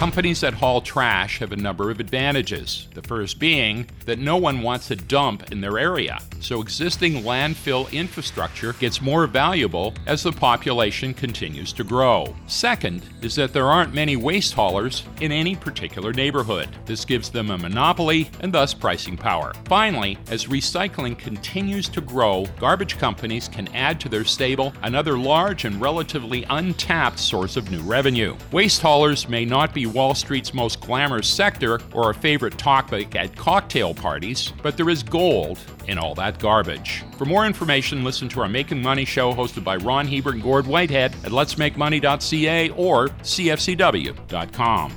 Companies that haul trash have a number of advantages. The first being that no one wants to dump in their area, so existing landfill infrastructure gets more valuable as the population continues to grow. Second is that there aren't many waste haulers in any particular neighborhood. This gives them a monopoly and thus pricing power. Finally, as recycling continues to grow, garbage companies can add to their stable another large and relatively untapped source of new revenue. Waste haulers may not be Wall Street's most glamorous sector or a favorite topic at cocktail parties, but there is gold in all that garbage. For more information, listen to our Making Money show hosted by Ron Hebert and Gord Whitehead at letsmakemoney.ca or cfcw.com.